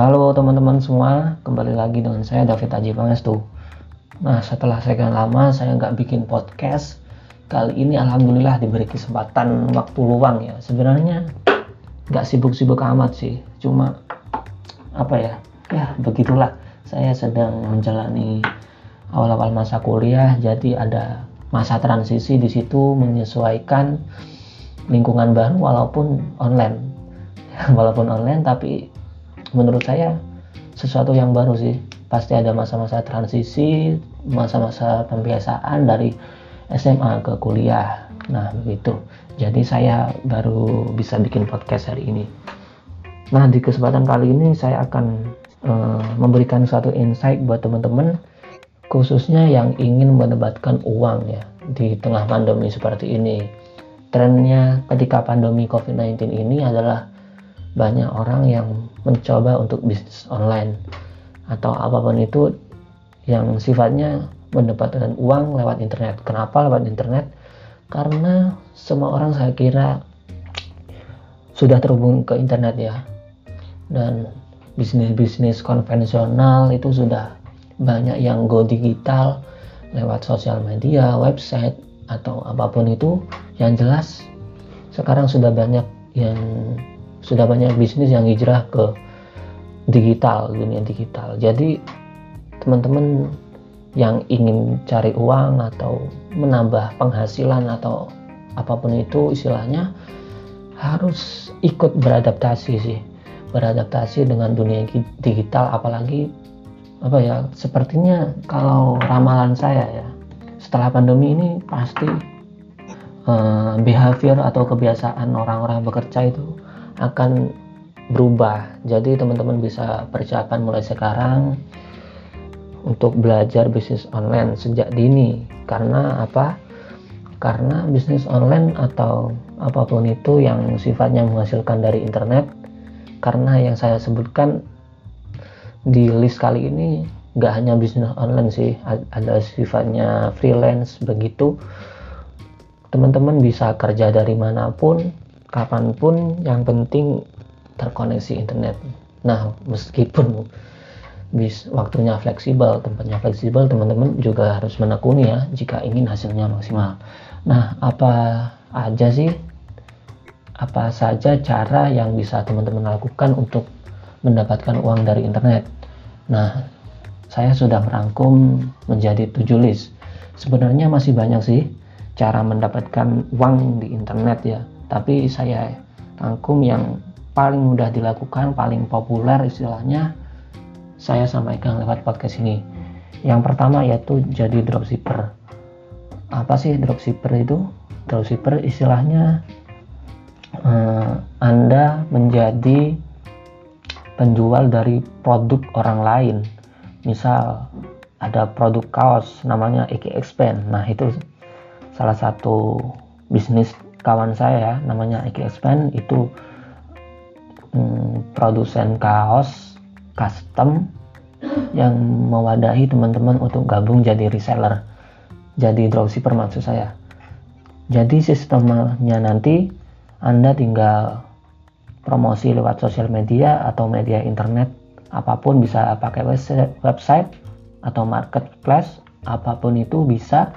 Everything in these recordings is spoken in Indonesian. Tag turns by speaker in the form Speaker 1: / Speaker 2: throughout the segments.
Speaker 1: Halo teman-teman semua, kembali lagi dengan saya David Aji Pangestu. Nah setelah sekian lama saya nggak bikin podcast, kali ini alhamdulillah diberi kesempatan waktu luang ya. Sebenarnya nggak sibuk-sibuk amat sih, cuma apa ya, ya begitulah. Saya sedang menjalani awal-awal masa kuliah, jadi ada masa transisi di situ menyesuaikan lingkungan baru walaupun online, walaupun online tapi menurut saya sesuatu yang baru sih. Pasti ada masa-masa transisi masa-masa pembiasaan dari SMA ke kuliah. Nah begitu. Jadi saya baru bisa bikin podcast hari ini. Nah di kesempatan kali ini saya akan uh, memberikan suatu insight buat teman-teman khususnya yang ingin mendapatkan uang ya di tengah pandemi seperti ini. Trennya ketika pandemi COVID-19 ini adalah banyak orang yang mencoba untuk bisnis online atau apa pun itu yang sifatnya mendapatkan uang lewat internet. Kenapa lewat internet? Karena semua orang saya kira sudah terhubung ke internet ya. Dan bisnis-bisnis konvensional itu sudah banyak yang go digital lewat sosial media, website atau apa pun itu yang jelas sekarang sudah banyak yang sudah banyak bisnis yang hijrah ke digital dunia digital. Jadi teman-teman yang ingin cari uang atau menambah penghasilan atau apa pun itu istilahnya harus ikut beradaptasi sih. Beradaptasi dengan dunia digital apalagi apa ya sepertinya kalau ramalan saya ya setelah pandemi ini pasti uh, behavior atau kebiasaan orang-orang bekerja itu akan berubah. Jadi teman-teman bisa persiapan mulai sekarang untuk belajar bisnis online sejak dini. Karena apa? Karena bisnis online atau apa pun itu yang sifatnya menghasilkan dari internet karena yang saya sebutkan di list kali ini nggak hanya bisnis online sih ada sifatnya freelance begitu teman-teman bisa kerja dari mana pun kapan pun yang penting terkoneksi internet. Nah meskipun bis waktunya fleksibel tempatnya fleksibel teman-teman juga harus menekuni ya jika ingin hasilnya maksimal. Nah apa aja sih? Apa saja cara yang bisa teman-teman lakukan untuk mendapatkan uang dari internet? Nah saya sudah merangkum menjadi tujuh list. Sebenarnya masih banyak sih cara mendapatkan uang di internet ya tapi saya rangkum yang paling mudah dilakukan paling populer istilahnya saya sampaikan lewat podcast ini. Yang pertama yaitu jadi dropshipper. Apa sih dropshipper itu? Dropshipper istilahnya eh, anda menjadi penjual dari produk orang lain. Misal ada produk kaos namanya Expand nah itu salah satu bisnis kawan saya ya namanya Eki Expand itu hmm, produsen kaos custom yang mewadahi teman-teman untuk gabung jadi reseller jadi dropshipper maksud saya. Jadi sistemnya nanti anda tinggal promosi lewat sosial media atau media internet apa pun bisa pakai website atau marketplace apa pun itu bisa.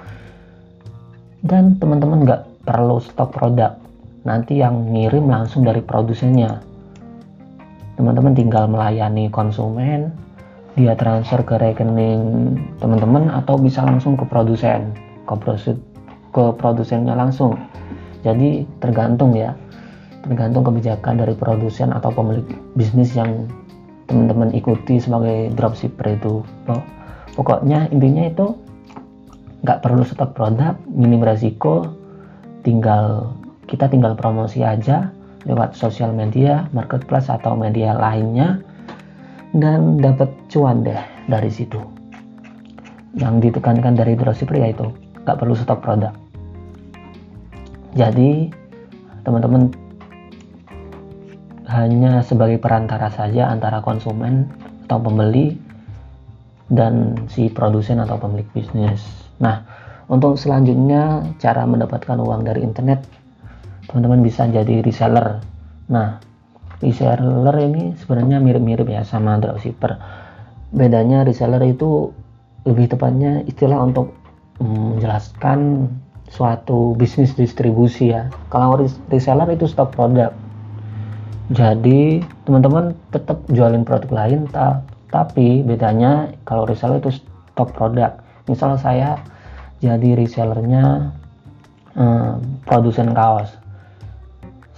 Speaker 1: Dan teman-teman nggak perlu stok produk. Nanti yang ngirim langsung dari produsennya. Teman-teman tinggal melayani konsumen dia transfer ke rekening teman-teman atau bisa langsung ke produsen ke, produsen, ke produsennya langsung. Jadi tergantung ya tergantung kebijakan dari produsen atau pemilik bisnis yang teman-teman ikuti sebagai dropshipper itu. Pokoknya intinya itu nggak perlu stok produk minim resiko tinggal kita tinggal promosi aja lewat sosial media, marketplace atau media lainnya dan dapat cuan deh dari situ. Yang ditekankan dari dropshipper yaitu nggak perlu stok produk. Jadi teman-teman hanya sebagai perantara saja antara konsumen atau pembeli dan si produsen atau pemilik bisnis. Nah, untuk selanjutnya cara mendapatkan uang dari internet teman-teman bisa jadi reseller. Nah reseller ini sebenarnya mirip-mirip ya sama dropshipper. Bedanya reseller itu lebih tepatnya istilah untuk mm, menjelaskan suatu bisnis distribusi ya. Kalau reseller itu stok produk. Jadi teman-teman tetap jualin produk lain ta tapi bedanya kalau reseller itu stok produk. Misal saya jadi resellernya eh, produsen kaos.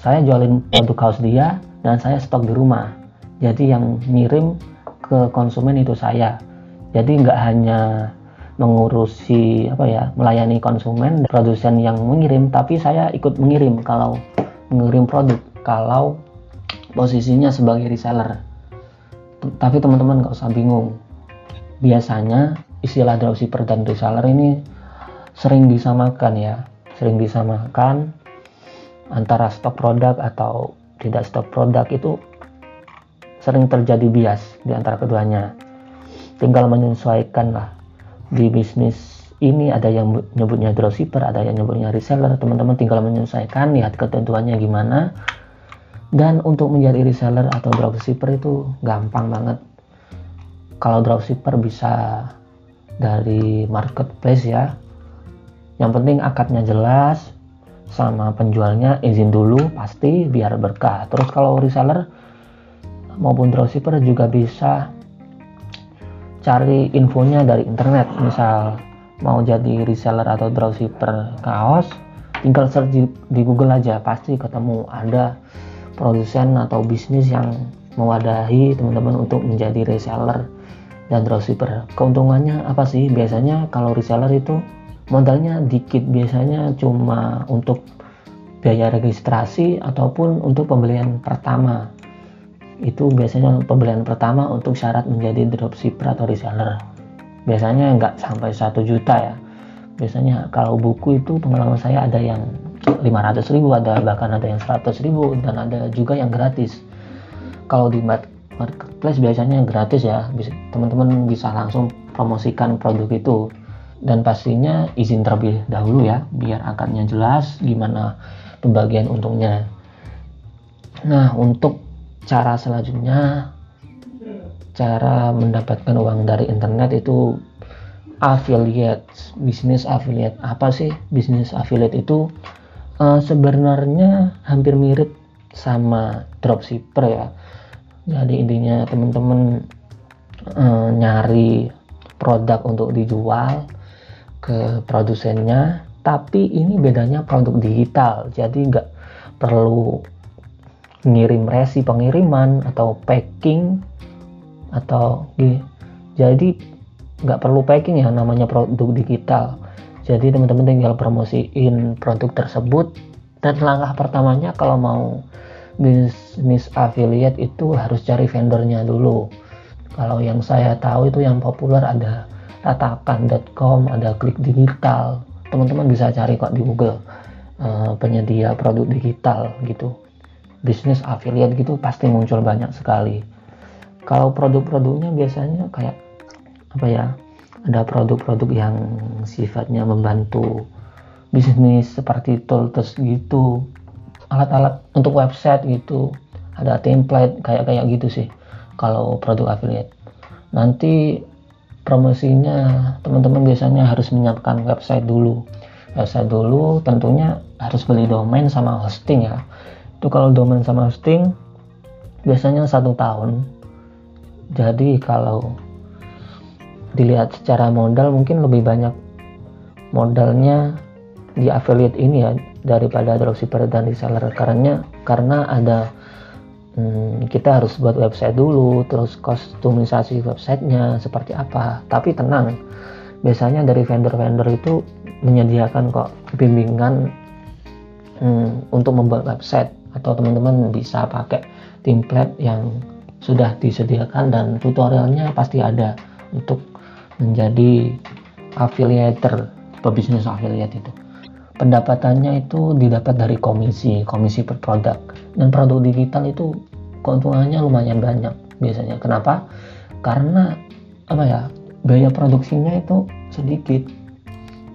Speaker 1: Saya jualin produk kaos dia dan saya stok di rumah. Jadi yang ngirim ke konsumen itu saya. Jadi nggak hanya mengurusi apa ya melayani konsumen produsen yang mengirim tapi saya ikut mengirim kalau mengirim produk kalau posisinya sebagai reseller. Tapi teman-teman nggak usah bingung. Biasanya istilah dropshipper dan reseller ini sering disamakan ya sering disamakan antara stok produk atau tidak stok produk itu sering terjadi bias di antara keduanya. Tinggal menyesuaikan lah di bisnis ini ada yang nyebutnya dropshipper, ada yang nyebutnya reseller. Teman-teman tinggal menyesuaikan lihat ketentuannya gimana. Dan untuk menjadi reseller atau dropshipper itu gampang banget. Kalau dropshipper bisa dari marketplace ya. Yang penting akadnya jelas, sama penjualnya izin dulu pasti biar berkah. Terus kalau reseller maupun dropshipper juga bisa cari infonya dari internet. Misal mau jadi reseller atau dropshipper kaos tinggal search di, Google aja pasti ketemu. Ada produsen atau bisnis yang mewadahi teman-teman untuk menjadi reseller dan dropshipper. Keuntungannya apa sih? Biasanya kalau reseller itu modalnya dikit. Biasanya cuma untuk biaya registrasi ataupun untuk pembelian pertama. Itu biasanya pembelian pertama untuk syarat menjadi dropshipper atau reseller. Biasanya nggak sampai satu juta ya. Biasanya kalau buku itu pengalaman saya ada yang 500 ribu ada bahkan ada yang 100 ribu dan ada juga yang gratis. Kalau di marketplace biasanya gratis ya. Teman-teman bisa langsung promosikan produk itu dan pastinya izin terlebih dahulu ya biar akadnya jelas gimana pembagian untungnya. Nah untuk cara selanjutnya cara mendapatkan uang dari internet itu affiliate bisnis affiliate apa sih? Bisnis affiliate itu uh, sebenarnya hampir mirip sama dropshipper ya. Jadi intinya teman-teman uh, nyari produk untuk dijual ke produsennya tapi ini bedanya produk digital jadi nggak perlu ngirim resi pengiriman atau packing atau jadi nggak perlu packing ya namanya produk digital. Jadi teman-teman tinggal promosiin produk tersebut dan langkah pertamanya kalau mau bisnis affiliate itu harus cari vendornya dulu. Kalau yang saya tahu itu yang populer ada tatakan.com ada klik digital. Teman-teman bisa cari kok di Google uh, penyedia produk digital gitu. Bisnis affiliate gitu pasti muncul banyak sekali. Kalau produk-produknya biasanya kayak apa ya ada produk-produk yang sifatnya membantu bisnis seperti tools gitu alat-alat untuk website gitu ada template kayak kayak gitu sih kalau produk affiliate. Nanti promosinya teman-teman biasanya harus menyiapkan website dulu. Website dulu tentunya harus beli domain sama hosting ya. Itu kalau domain sama hosting biasanya satu tahun. Jadi kalau dilihat secara modal mungkin lebih banyak modalnya di affiliate ini ya daripada dropshipper dan reseller. Karena karena ada hmm, kita harus buat website dulu terus kostumisasi websitenya seperti apa. Tapi tenang biasanya dari vendor-vendor itu menyediakan kok bimbingan hmm, untuk membuat website atau teman-teman bisa pakai template yang sudah disediakan dan tutorialnya pasti ada untuk menjadi affiliator pebisnis affiliate itu pendapatannya itu didapat dari komisi komisi per produk. Dan produk digital itu keuntungannya lumayan banyak biasanya. Kenapa? Karena apa ya biaya produksinya itu sedikit.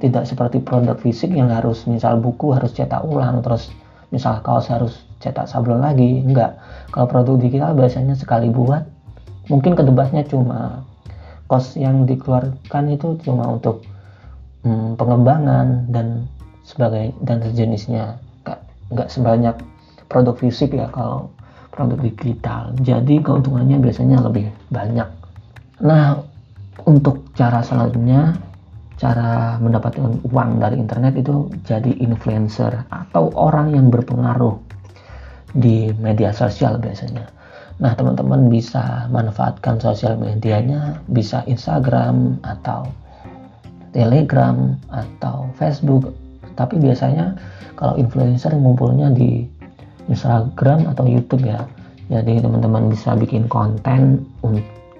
Speaker 1: Tidak seperti produk fisik yang harus misal buku harus cetak ulang terus misal kaos harus cetak sablon lagi. Enggak. Kalau produk digital biasanya sekali buat mungkin kedebasnya cuma kos yang dikeluarkan itu cuma untuk hmm, pengembangan dan sebagai dan sejenisnya enggak, enggak sebanyak produk fisik ya kalau produk digital jadi keuntungannya biasanya lebih banyak nah untuk cara selanjutnya cara mendapatkan uang dari internet itu jadi influencer atau orang yang berpengaruh di media sosial biasanya. Nah, teman-teman bisa manfaatkan sosial medianya, bisa Instagram atau Telegram atau Facebook. Tapi biasanya kalau influencer ngumpulnya di Instagram atau YouTube ya. Jadi teman-teman bisa bikin konten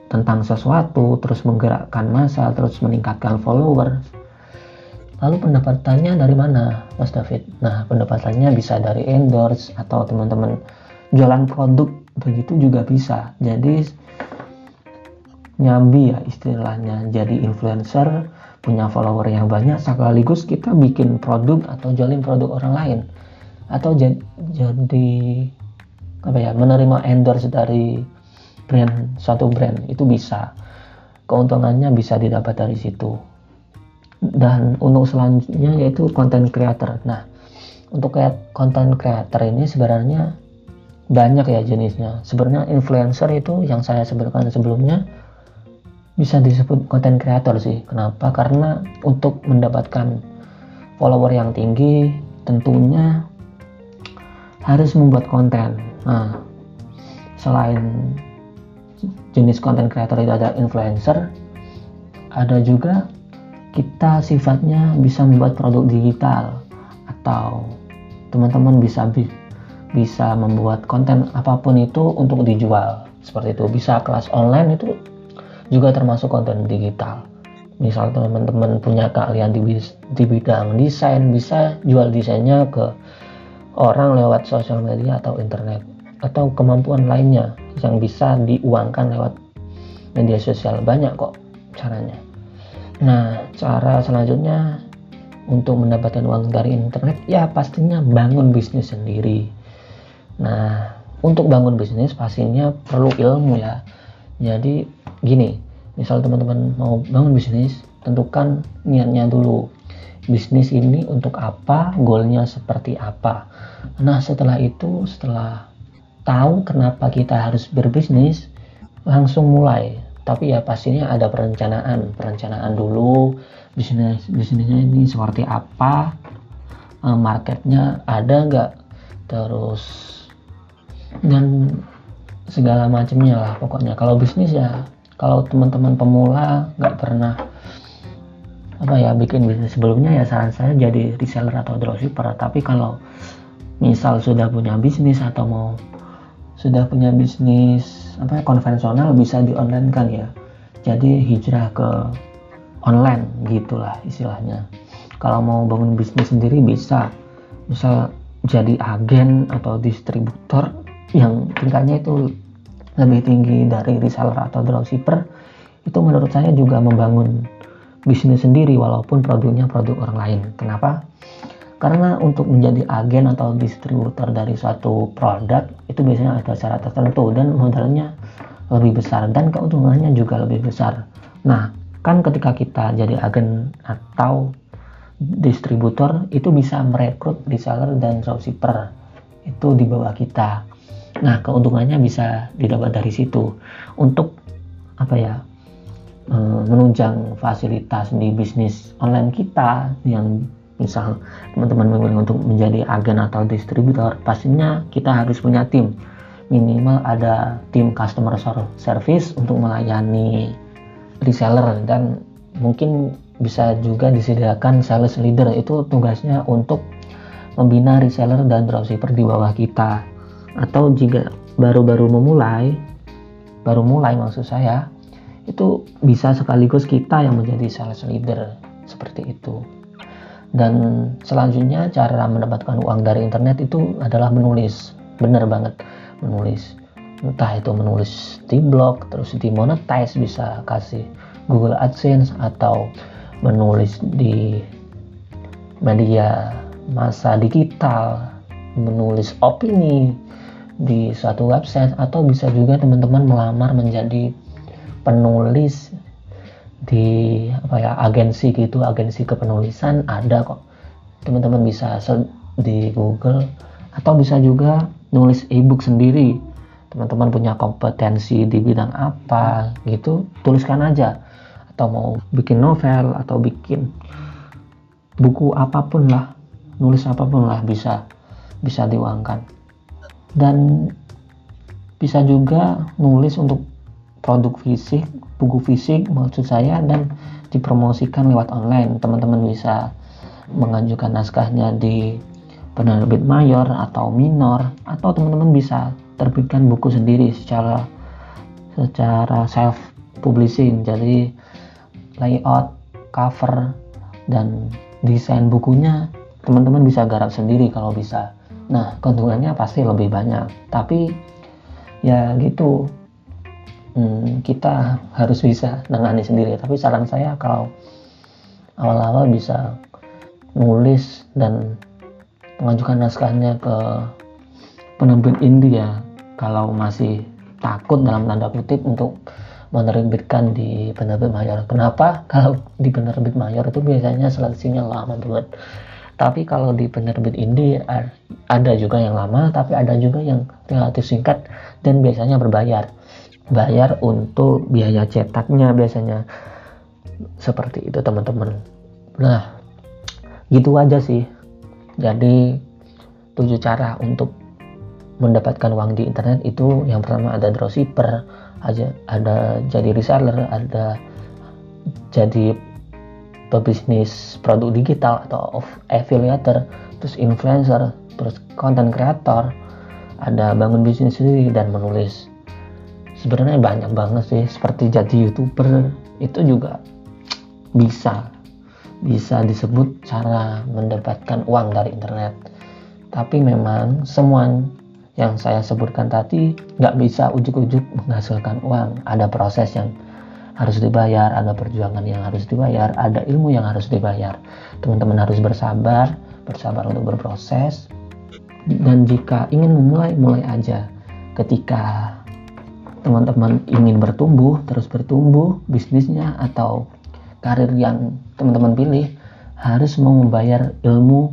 Speaker 1: tentang sesuatu, terus menggerakkan masa, terus meningkatkan follower. Lalu pendapatannya dari mana, Mas David? Nah, pendapatannya bisa dari endorse atau teman-teman jualan produk, begitu juga bisa. Jadi nyambi ya istilahnya, jadi influencer, punya follower yang banyak, sekaligus kita bikin produk atau jualin produk orang lain. Atau jadi, apa ya, menerima endorse dari brand suatu brand itu bisa. Keuntungannya bisa didapat dari situ. Dan untuk selanjutnya yaitu content creator. Nah untuk content creator ini sebenarnya banyak ya jenisnya. Sebenarnya influencer itu yang saya sebutkan sebelumnya bisa disebut content creator sih. Kenapa? Karena untuk mendapatkan follower yang tinggi tentunya harus membuat konten. Nah selain jenis content creator itu ada influencer ada juga kita sifatnya bisa membuat produk digital atau teman-teman bisa bisa membuat konten apa pun itu untuk dijual. Seperti itu. Bisa kelas online itu juga termasuk konten digital. Misal teman-teman punya keahlian di, di bidang desain bisa jual desainnya ke orang lewat sosial media atau internet atau kemampuan lainnya yang bisa diuangkan lewat media sosial. Banyak kok caranya. Nah cara selanjutnya untuk mendapatkan uang dari internet ya pastinya bangun bisnis sendiri. Nah untuk bangun bisnis pastinya perlu ilmu ya. Jadi gini misal teman-teman mau bangun bisnis tentukan niatnya dulu. Bisnis ini untuk apa goalnya seperti apa? Nah setelah itu setelah tahu kenapa kita harus berbisnis langsung mulai. Tapi ya pastinya ada perencanaan perencanaan dulu bisnis bisnisnya ini seperti apa eh, marketnya ada nggak? Terus dan segala macamnya lah pokoknya. Kalau bisnis ya kalau teman-teman pemula nggak pernah apa ya bikin bisnis sebelumnya ya saran saya jadi reseller atau dropshipper. Tapi kalau misal sudah punya bisnis atau mau sudah punya bisnis apa ya, konvensional bisa di online kan ya. Jadi hijrah ke online gitulah istilahnya. Kalau mau bangun bisnis sendiri bisa. Misal jadi agen atau distributor yang tingkatnya itu lebih tinggi dari reseller atau dropshipper itu menurut saya juga membangun bisnis sendiri walaupun produknya produk orang lain kenapa karena untuk menjadi agen atau distributor dari suatu produk itu biasanya ada syarat tertentu dan modalnya lebih besar dan keuntungannya juga lebih besar. Nah, kan ketika kita jadi agen atau distributor itu bisa merekrut reseller dan dropshipper itu di bawah kita. Nah, keuntungannya bisa didapat dari situ. Untuk apa ya? Eh, menunjang fasilitas di bisnis online kita yang misal teman-teman memilih untuk menjadi agen atau distributor pastinya kita harus punya tim minimal ada tim customer service untuk melayani reseller dan mungkin bisa juga disediakan sales leader itu tugasnya untuk membina reseller dan dropshipper di bawah kita atau jika baru-baru memulai baru mulai maksud saya itu bisa sekaligus kita yang menjadi sales leader seperti itu. Dan selanjutnya cara mendapatkan uang dari internet itu adalah menulis. Bener banget menulis. Entah itu menulis di blog terus di monetize bisa kasih Google AdSense atau menulis di media masa digital menulis opini di suatu website atau bisa juga teman-teman melamar menjadi penulis di apa ya agensi gitu agensi kepenulisan ada kok. Teman-teman bisa di Google atau bisa juga nulis ebook sendiri. Teman-teman punya kompetensi di bidang apa gitu tuliskan aja. Atau mau bikin novel atau bikin buku apa pun lah nulis apa pun lah bisa bisa diuangkan dan bisa juga nulis untuk produk fisik buku fisik maksud saya dan dipromosikan lewat online. Teman-teman bisa mengajukan naskahnya di penerbit mayor atau minor atau teman-teman bisa terbitkan buku sendiri secara secara self publishing jadi layout cover dan desain bukunya teman-teman bisa garap sendiri kalau bisa nah keuntungannya pasti lebih banyak tapi ya gitu hmm, kita harus bisa nangani sendiri tapi saran saya kalau awal-awal bisa nulis dan mengajukan naskahnya ke penerbit indie ya kalau masih takut dalam tanda kutip untuk menerbitkan di penerbit mayor. Kenapa? Kalau di penerbit mayor itu biasanya seleksinya lama banget. Tapi kalau di penerbit indie ada juga yang lama, tapi ada juga yang relatif singkat dan biasanya berbayar. Bayar untuk biaya cetaknya biasanya. Seperti itu teman-teman. Nah gitu aja sih. Jadi tujuh cara untuk mendapatkan uang di internet itu yang pertama ada dropshipper aja ada jadi reseller ada jadi pebisnis produk digital atau affiliator terus influencer terus content creator ada bangun bisnis sendiri dan menulis. Sebenarnya banyak banget sih seperti jadi youtuber itu juga bisa bisa disebut cara mendapatkan uang dari internet. Tapi memang semua yang saya sebutkan tadi nggak bisa ujuk-ujuk menghasilkan uang. Ada proses yang harus dibayar ada perjuangan yang harus dibayar ada ilmu yang harus dibayar. Teman-teman harus bersabar bersabar untuk berproses dan jika ingin memulai mulai aja. Ketika teman-teman ingin bertumbuh, terus bertumbuh bisnisnya atau karir yang teman-teman pilih harus mau membayar ilmu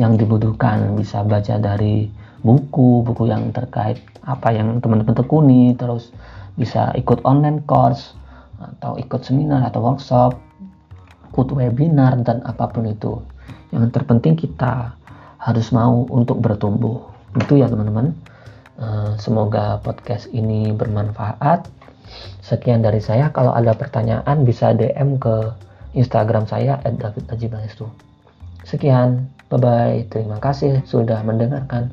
Speaker 1: yang dibutuhkan. Bisa baca dari buku buku yang terkait apa yang teman-teman tekuni terus bisa ikut online course atau ikut seminar atau workshop ikut webinar dan apa pun itu yang terpenting kita harus mau untuk bertumbuh itu ya teman-teman Eh, semoga podcast ini bermanfaat. Sekian dari saya. Kalau ada pertanyaan bisa DM ke Instagram saya @davidajibangestu. Sekian, bye bye. Terima kasih sudah mendengarkan.